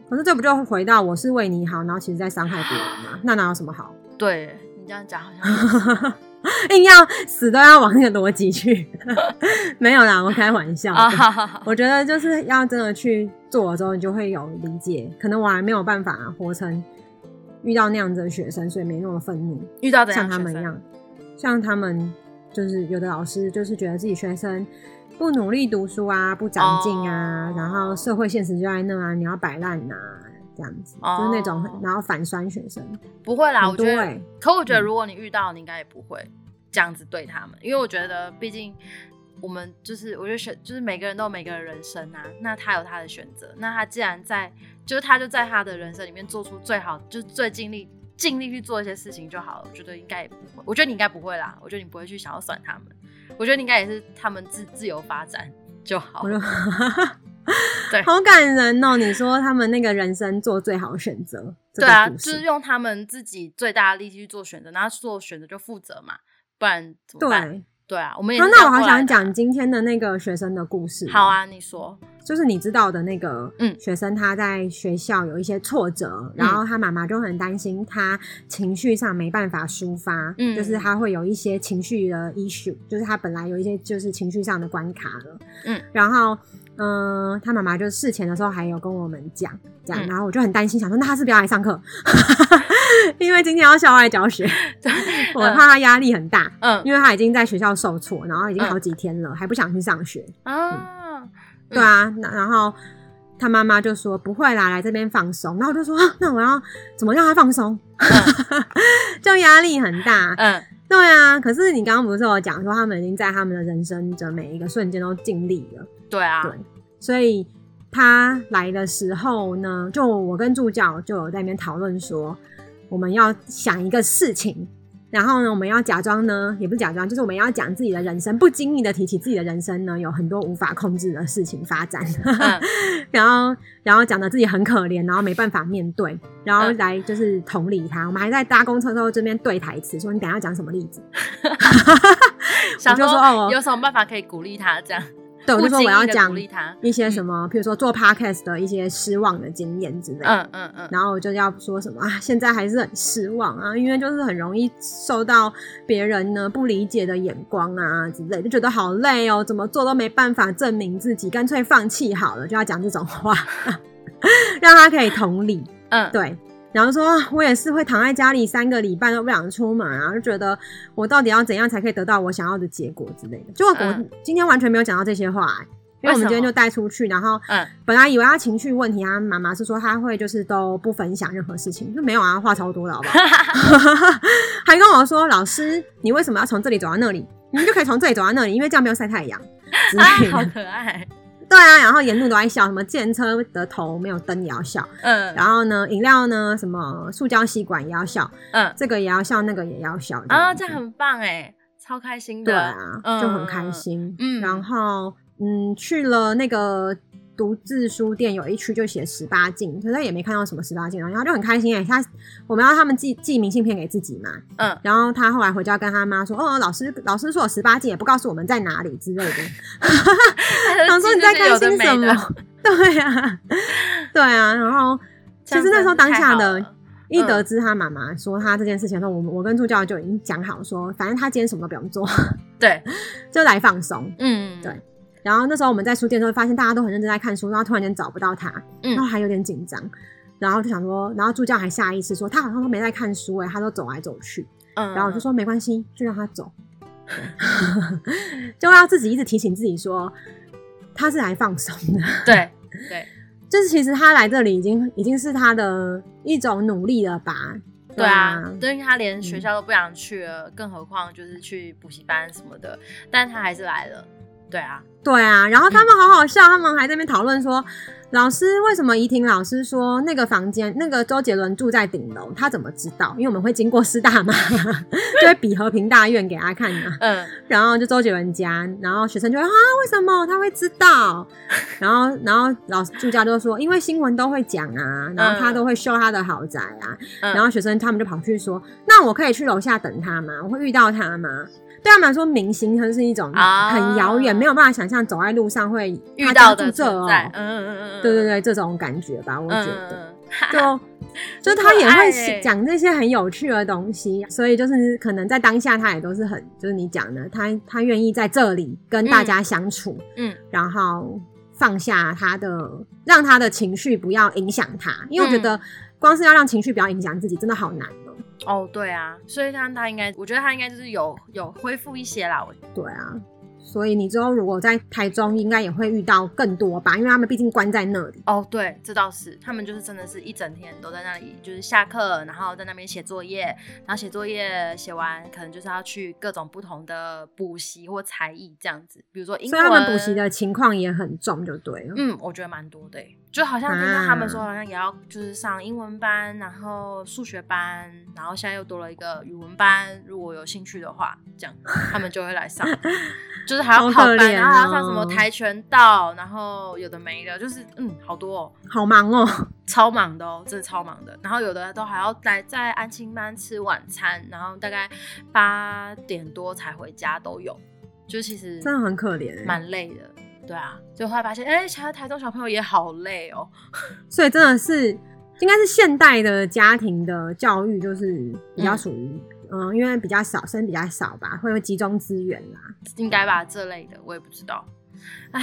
可是这不就回到我是为你好，然后其实在伤害别人吗？那哪有什么好？对，你这样讲好像 <laughs> 硬要死都要往那个逻辑去，<laughs> 没有啦，我开玩笑。我觉得就是要真的去做的时候，你就会有理解。可能我还没有办法活成遇到那样子的学生，所以没那么愤怒。遇到的像他们一样，像他们就是有的老师就是觉得自己学生。不努力读书啊，不长进啊，oh. 然后社会现实就在那啊，你要摆烂呐，这样子，oh. 就是那种，然后反酸学生。不会啦，我觉得，可我觉得如果你遇到，你应该也不会这样子对他们，因为我觉得，毕竟我们就是，我觉得选，就是每个人都有每个人人生啊，那他有他的选择，那他既然在，就是他就在他的人生里面做出最好，就是最尽力尽力去做一些事情就好了。我觉得应该也不会，我觉得你应该不会啦，我觉得你不会去想要酸他们。我觉得你应该也是他们自自由发展就好了。<laughs> 对，好感人哦！你说他们那个人生做最好选择，对啊，就是用他们自己最大的力气去做选择，然后做选择就负责嘛，不然怎么办？对。对啊，我们也。那我好想讲今天的那个学生的故事。好啊，你说。就是你知道的那个，嗯，学生他在学校有一些挫折，嗯、然后他妈妈就很担心他情绪上没办法抒发，嗯，就是他会有一些情绪的 issue，就是他本来有一些就是情绪上的关卡了，嗯，然后。嗯，他妈妈就事前的时候还有跟我们讲讲，然后我就很担心，想说那他是不是要来上课？<laughs> 因为今天要校外教学，我怕他压力很大。嗯，因为他已经在学校受挫，然后已经好几天了，嗯、还不想去上学。啊、嗯，对啊，然后他妈妈就说不会啦，来这边放松。然后我就说那我要怎么让他放松？嗯、<laughs> 就压力很大。嗯，对啊。可是你刚刚不是有讲说他们已经在他们的人生的每一个瞬间都尽力了。对啊，对，所以他来的时候呢，就我跟助教就有在那边讨论说，我们要想一个事情，然后呢，我们要假装呢，也不是假装，就是我们要讲自己的人生，不经意的提起自己的人生呢，有很多无法控制的事情发展，<laughs> 嗯、然后然后讲的自己很可怜，然后没办法面对，然后来就是同理他。我们还在搭公车的时候这边对台词，说你等一下讲什么例子，<laughs> 想说哦，有什么办法可以鼓励他这样。对，我就说我要讲一些什么，比如说做 podcast 的一些失望的经验之类的。嗯嗯嗯。然后我就要说什么啊，现在还是很失望啊，因为就是很容易受到别人呢不理解的眼光啊之类，就觉得好累哦，怎么做都没办法证明自己，干脆放弃好了，就要讲这种话，<laughs> 让他可以同理。嗯，对。然后说，我也是会躺在家里三个礼拜都不想出门啊，就觉得我到底要怎样才可以得到我想要的结果之类的。就我今天完全没有讲到这些话，欸，因为我们今天就带出去，然后嗯，本来以为他情绪问题，他妈妈是说他会就是都不分享任何事情，就没有啊，话超多的好不好？<laughs> <laughs> 还跟我说，老师，你为什么要从这里走到那里？你们就可以从这里走到那里，因为这样没有晒太阳。啊，好可爱。对啊，然后沿路都在笑，什么电车的头没有灯也要笑，嗯，然后呢，饮料呢，什么塑胶吸管也要笑，嗯，这个也要笑，那个也要笑，啊，这很棒哎，超开心的，对啊，就很开心，嗯，然后嗯，去了那个。读字书店有一区就写十八禁，可是也没看到什么十八禁，然后他就很开心哎、欸，他我们要他们寄寄明信片给自己嘛，嗯，然后他后来回家跟他妈说，哦，老师老师说有十八禁，也不告诉我们在哪里之类的，<laughs> 想说你在开心什么？<laughs> 对啊，对啊，然后其实那时候当下的。一得知他妈妈说他这件事情的时候，我我跟助教就已经讲好说，反正他今天什么都不用做，对，<laughs> 就来放松，嗯，对。然后那时候我们在书店的时候，发现大家都很认真在看书，然后突然间找不到他，然后还有点紧张，然后就想说，然后助教还下意识说他好像都没在看书哎，他都走来走去，嗯，然后我就说没关系，就让他走，<laughs> 就要自己一直提醒自己说他是来放松的，对 <laughs> 对。就是其实他来这里已经已经是他的一种努力了吧？对啊，因为他连学校都不想去了，嗯、更何况就是去补习班什么的，但他还是来了。对啊，对啊，然后他们好好笑，嗯、他们还在那边讨论说。老师，为什么怡婷老师说那个房间那个周杰伦住在顶楼？他怎么知道？因为我们会经过师大嘛，<laughs> 就会比和平大院给他看嘛。嗯，然后就周杰伦家，然后学生就会啊，为什么他会知道？<laughs> 然后，然后老师助教就说，因为新闻都会讲啊，然后他都会秀他的豪宅啊。嗯、然后学生他们就跑去说，那我可以去楼下等他吗？我会遇到他吗？对他们来说，明星它是一种很遥远，啊、没有办法想象走在路上会遇到的这哦。嗯嗯嗯嗯，对对对，这种感觉吧，我觉得，嗯、就 <laughs> 就他也会讲这些很有趣的东西，所以就是可能在当下他也都是很，就是你讲的，他他愿意在这里跟大家相处，嗯，嗯然后放下他的，让他的情绪不要影响他，因为我觉得光是要让情绪不要影响自己，真的好难。哦，对啊，所以他他应该，我觉得他应该就是有有恢复一些啦。我对啊。所以你之后如果在台中，应该也会遇到更多吧，因为他们毕竟关在那里。哦，对，这倒是，他们就是真的是一整天都在那里，就是下课，然后在那边写作业，然后写作业写完，可能就是要去各种不同的补习或才艺这样子，比如说英文。所以他们补习的情况也很重，就对了。嗯，我觉得蛮多的，就好像听到他们说，好像也要就是上英文班，然后数学班，然后现在又多了一个语文班，如果有兴趣的话，这样他们就会来上。<laughs> 就是还要考班，喔、然后还要上什么跆拳道，然后有的没的，就是嗯，好多哦、喔，好忙哦、喔，<laughs> 超忙的哦、喔，真的超忙的。然后有的都还要待在安亲班吃晚餐，然后大概八点多才回家都有，就其实真的很可怜，蛮累的。对啊，就后来发现，哎、欸，其他台中小朋友也好累哦、喔。<laughs> 所以真的是，应该是现代的家庭的教育，就是比较属于。嗯，因为比较少，生比较少吧，会有集中资源啦，应该吧，这类的我也不知道。哎，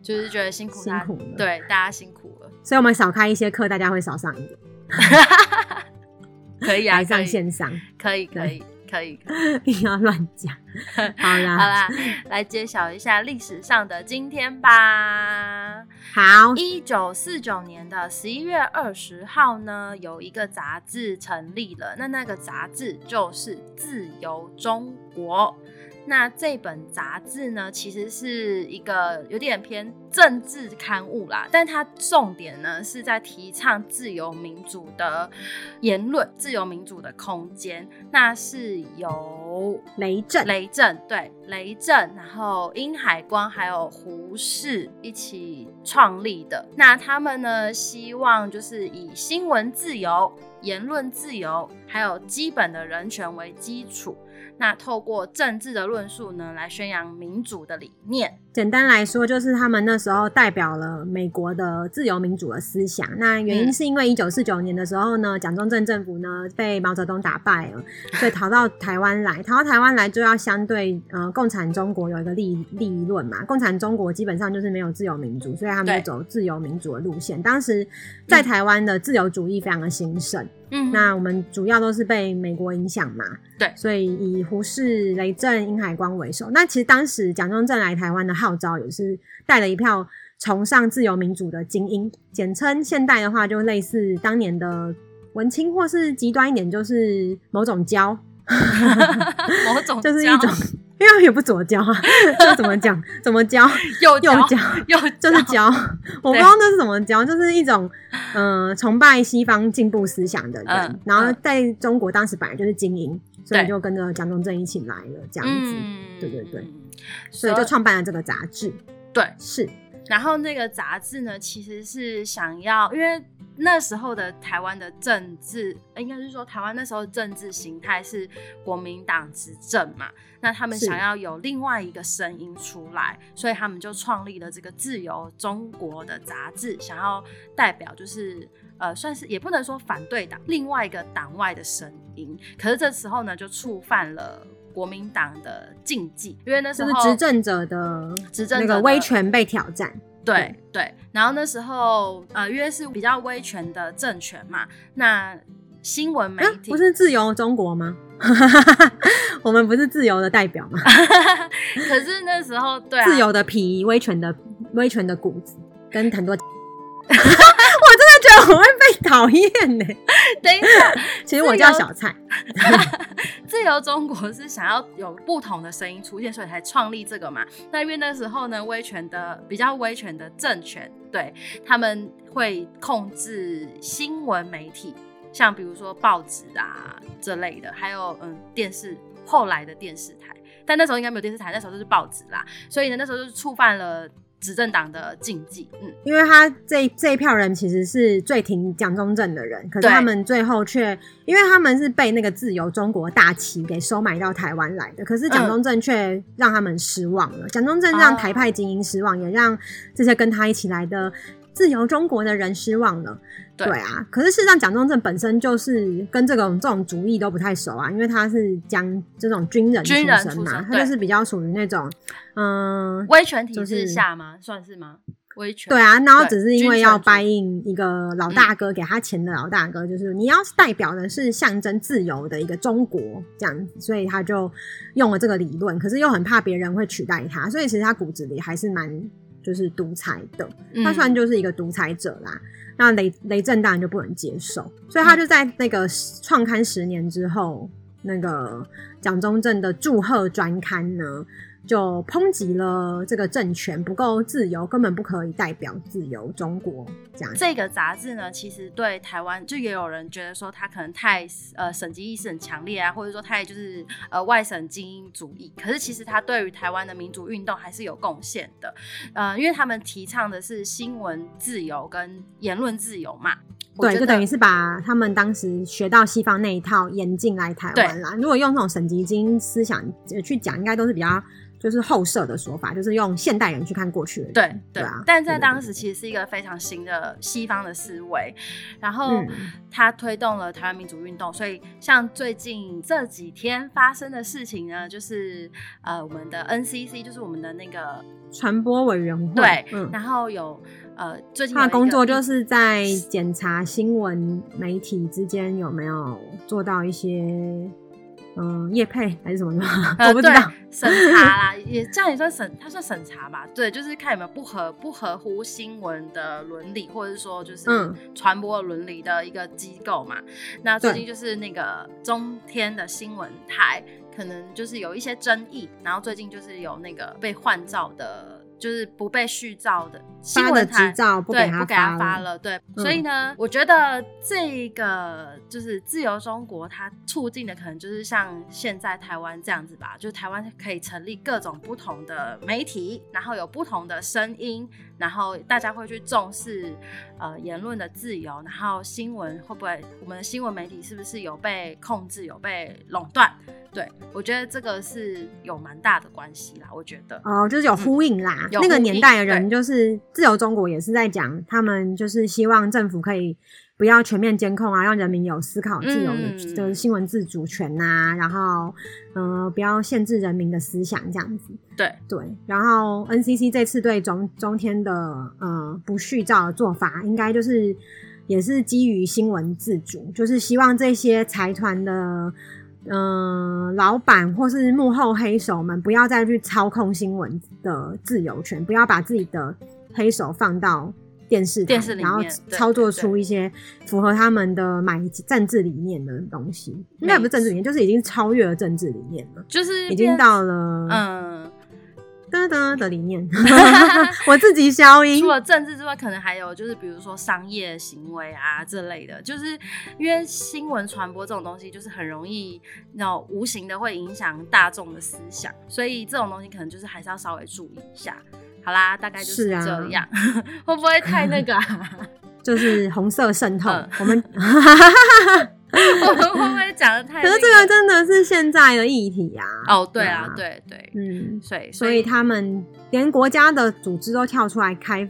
就是觉得辛苦，辛苦了，对，大家辛苦了。所以我们少开一些课，大家会少上一点。<laughs> 可以啊，上线上，可以，可以。可以，<laughs> 不要乱讲。<laughs> 好啦，好啦，来揭晓一下历史上的今天吧。好，一九四九年的十一月二十号呢，有一个杂志成立了。那那个杂志就是《自由中国》。那这本杂志呢，其实是一个有点偏政治刊物啦，但它重点呢是在提倡自由民主的言论、自由民主的空间。那是由雷震、雷震对雷震，然后殷海光还有胡适一起创立的。那他们呢，希望就是以新闻自由、言论自由，还有基本的人权为基础。那透过政治的论述呢，来宣扬民主的理念。简单来说，就是他们那时候代表了美国的自由民主的思想。那原因是因为一九四九年的时候呢，蒋中正政府呢被毛泽东打败了，所以逃到台湾来。逃到台湾来就要相对呃共产中国有一个利利益论嘛。共产中国基本上就是没有自由民主，所以他们就走自由民主的路线。当时在台湾的自由主义非常的兴盛。嗯，那我们主要都是被美国影响嘛。对，所以以胡适、雷震、殷海光为首。那其实当时蒋中正来台湾的号召也是带了一票崇尚自由民主的精英，简称现代的话就类似当年的文青，或是极端一点就是某种教，<laughs> 某种胶 <laughs> 就是一种，因为也不怎么教啊，<laughs> 就怎么讲怎么胶，<laughs> 右右胶右就是教，我不知道那是怎么教，就是一种嗯、呃、崇拜西方进步思想的人，嗯、然后在中国当时本来就是精英，所以就跟着蒋中正一起来了这样子，嗯、对对对。所以就创办了这个杂志，对，是。然后那个杂志呢，其实是想要，因为那时候的台湾的政治，应该是说台湾那时候的政治形态是国民党执政嘛，那他们想要有另外一个声音出来，所以他们就创立了这个《自由中国》的杂志，想要代表就是呃，算是也不能说反对党，另外一个党外的声音。可是这时候呢，就触犯了。国民党的禁忌，因为那时候执政者的执政那个威权被挑战，对对，然后那时候呃，因为是比较威权的政权嘛，那新闻媒体、啊、不是自由中国吗？<laughs> 我们不是自由的代表吗？<laughs> 可是那时候对、啊、<laughs> 自由的皮，威权的威权的骨子，跟很多。我真的觉得我会被 <laughs> 讨厌呢。等一下，<laughs> 其实我叫小蔡。<laughs> 自由中国是想要有不同的声音出现，所以才创立这个嘛。那因为那时候呢，威权的比较威权的政权，对，他们会控制新闻媒体，像比如说报纸啊这类的，还有嗯电视，后来的电视台。但那时候应该没有电视台，那时候就是报纸啦。所以呢，那时候就是触犯了。执政党的禁忌，嗯，因为他这这一票人其实是最挺蒋中正的人，可是他们最后却，因为他们是被那个自由中国大旗给收买到台湾来的，可是蒋中正却让他们失望了。蒋、嗯、中正让台派精英失望，哦、也让这些跟他一起来的。自由中国的人失望了，对，对啊。可是事实上，蒋中正本身就是跟这种这种主义都不太熟啊，因为他是将这种军人出身嘛，他就是比较属于那种嗯威权体制下吗？算是吗？威权对啊。然后只是因为要答应一个老大哥给他钱的老大哥，就是你要代表的是象征自由的一个中国这样子，所以他就用了这个理论，可是又很怕别人会取代他，所以其实他骨子里还是蛮。就是独裁的，他虽然就是一个独裁者啦，嗯、那雷雷震当然就不能接受，所以他就在那个创刊十年之后，那个蒋中正的祝贺专刊呢。就抨击了这个政权不够自由，根本不可以代表自由中国这样。这个杂志呢，其实对台湾就也有人觉得说他可能太呃省籍意识很强烈啊，或者说太就是呃外省精英主义。可是其实他对于台湾的民主运动还是有贡献的，呃，因为他们提倡的是新闻自由跟言论自由嘛。对，就等于是把他们当时学到西方那一套引进来台湾啦。如果用这种省籍精英思想去讲，应该都是比较。就是后设的说法，就是用现代人去看过去的。对对啊，但在当时其实是一个非常新的西方的思维，然后它推动了台湾民主运动。所以像最近这几天发生的事情呢，就是呃，我们的 NCC 就是我们的那个传播委员会，对，嗯、然后有呃，最近他的工作就是在检查新闻媒体之间有没有做到一些。嗯，叶配还是什么的，<laughs> 呃、我不知道。审查啦，也这样也算审，他算审查吧？对，就是看有没有不合不合乎新闻的伦理，或者是说就是传播伦理的一个机构嘛。嗯、那最近就是那个中天的新闻台，可能就是有一些争议，然后最近就是有那个被换照的。就是不被续照的新闻执照不给他发了，对，不给他发了，对，嗯、所以呢，我觉得这个就是自由中国，它促进的可能就是像现在台湾这样子吧，就是台湾可以成立各种不同的媒体，然后有不同的声音，然后大家会去重视呃言论的自由，然后新闻会不会我们的新闻媒体是不是有被控制，有被垄断？对，我觉得这个是有蛮大的关系啦，我觉得哦，就是有呼应啦。嗯、那个年代的人，就是自由中国也是在讲，他们就是希望政府可以不要全面监控啊，让人民有思考自由的，嗯、就是新闻自主权呐、啊，然后嗯、呃，不要限制人民的思想这样子。对对，然后 NCC 这次对中中天的呃不续照的做法，应该就是也是基于新闻自主，就是希望这些财团的。嗯、呃，老板或是幕后黑手们，不要再去操控新闻的自由权，不要把自己的黑手放到电视台，电视里面，然后操作出一些符合他们的买政治理念的东西。应该不是政治理念，就是已经超越了政治理念了，就是已经到了嗯。哒哒的理念，<laughs> 我自己消音。除了政治之外，可能还有就是，比如说商业行为啊这类的，就是因为新闻传播这种东西，就是很容易那种无形的会影响大众的思想，所以这种东西可能就是还是要稍微注意一下。好啦，大概就是这样，啊、<laughs> 会不会太那个、啊？<laughs> 就是红色渗透，嗯、我们。<laughs> 我们会不会讲的太？可是这个真的是现在的议题啊！哦，对啊，对对，嗯，所以所以他们连国家的组织都跳出来开，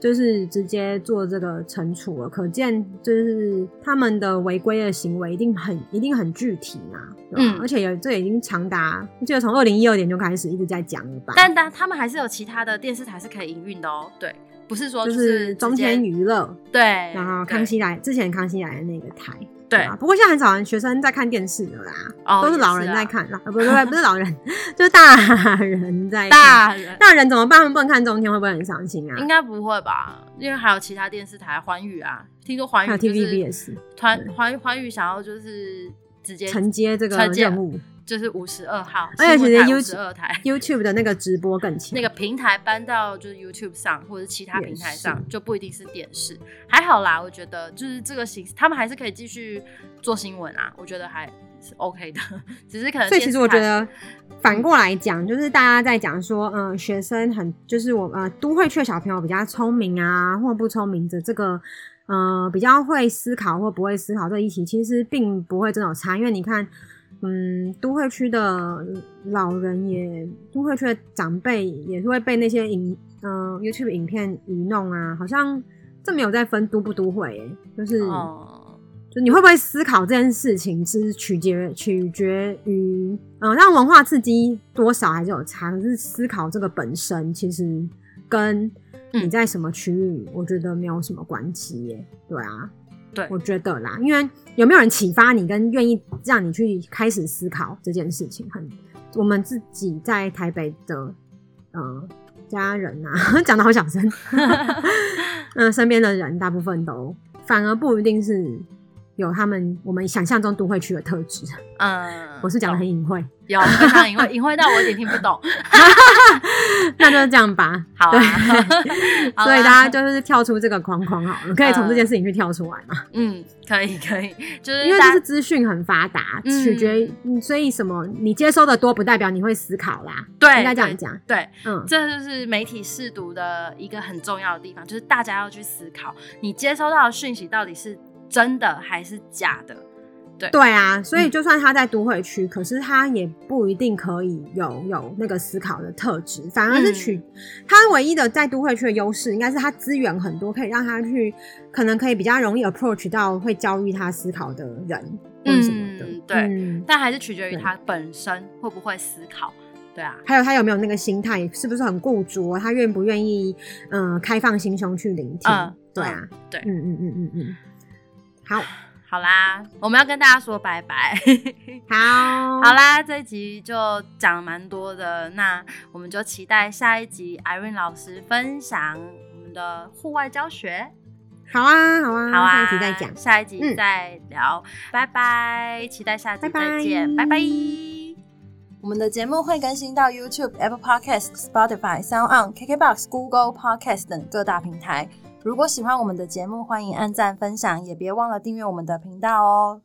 就是直接做这个惩处了。可见就是他们的违规的行为一定很一定很具体嘛。嗯，而且有这已经长达，我记得从二零一二年就开始一直在讲了吧？但但他们还是有其他的电视台是可以营运的哦。对，不是说就是，就是中天娱乐，对，然后康熙来之前康熙来的那个台。对啊，不过现在很少人学生在看电视的啦，哦、都是老人在看，啊、不是不是 <laughs> 不是老人，就是大人在看。大人大人怎么办？他们不能看中天，会不会很伤心啊？应该不会吧，因为还有其他电视台，环宇啊，听说环宇、就是、TVB 也是，团环环宇想要就是直接承接这个任务。就是五十二号，而且其实 YouTube YouTube 的那个直播更强，<laughs> 那个平台搬到就是 YouTube 上或者其他平台上，就不一定是电视。还好啦，我觉得就是这个形式，他们还是可以继续做新闻啊，我觉得还是 OK 的。<laughs> 只是可能，所以其实我觉得反过来讲，就是大家在讲说，嗯，学生很就是我呃都会区的小朋友比较聪明啊，或不聪明的这个，呃，比较会思考或不会思考这一题，其实并不会真的有差，因为你看。嗯，都会区的老人也，都会区的长辈也是会被那些影，嗯、呃、YouTube 影片愚弄啊，好像这没有在分都不都会，哎，就是，哦、就你会不会思考这件事情，是取决取决于，嗯、呃，让文化刺激多少还是有差，可是思考这个本身其实跟你在什么区域，我觉得没有什么关系耶，对啊。对，我觉得啦，因为有没有人启发你，跟愿意让你去开始思考这件事情，很我们自己在台北的呃家人啊，<laughs> 讲的好小声，<laughs> 嗯，身边的人大部分都反而不一定是。有他们我们想象中都会区的特质，嗯，我是讲的很隐晦，有非常隐晦，隐晦到我有点听不懂，<laughs> 那就是这样吧，<laughs> 好啊，对，所以大家就是跳出这个框框好了，可以从这件事情去跳出来嘛，嗯，可以可以，就是因为就是资讯很发达，取决于，所以什么你接收的多不代表你会思考啦，对，应该这样讲，对，嗯，这就是媒体试读的一个很重要的地方，就是大家要去思考，你接收到的讯息到底是。真的还是假的？对对啊，所以就算他在都会区，嗯、可是他也不一定可以有有那个思考的特质，反而是取、嗯、他唯一的在都会区的优势，应该是他资源很多，可以让他去可能可以比较容易 approach 到会教育他思考的人，嗯什么的。对，嗯、但还是取决于他本身会不会思考。对啊，还有他有没有那个心态，是不是很固着？他愿不愿意嗯、呃、开放心胸去聆听？嗯、对啊，对，嗯嗯嗯嗯嗯。好，好啦，我们要跟大家说拜拜。<laughs> 好，好啦，这一集就讲了蛮多的，那我们就期待下一集 Irene 老师分享我们的户外教学。好啊，好啊，好啊，下一集再讲，下一集再聊。嗯、拜拜，期待下集再见，拜拜。拜拜。我们的节目会更新到 YouTube、Apple Podcasts、Spotify、SoundOn、KKBox、Google Podcast 等各大平台。如果喜欢我们的节目，欢迎按赞分享，也别忘了订阅我们的频道哦。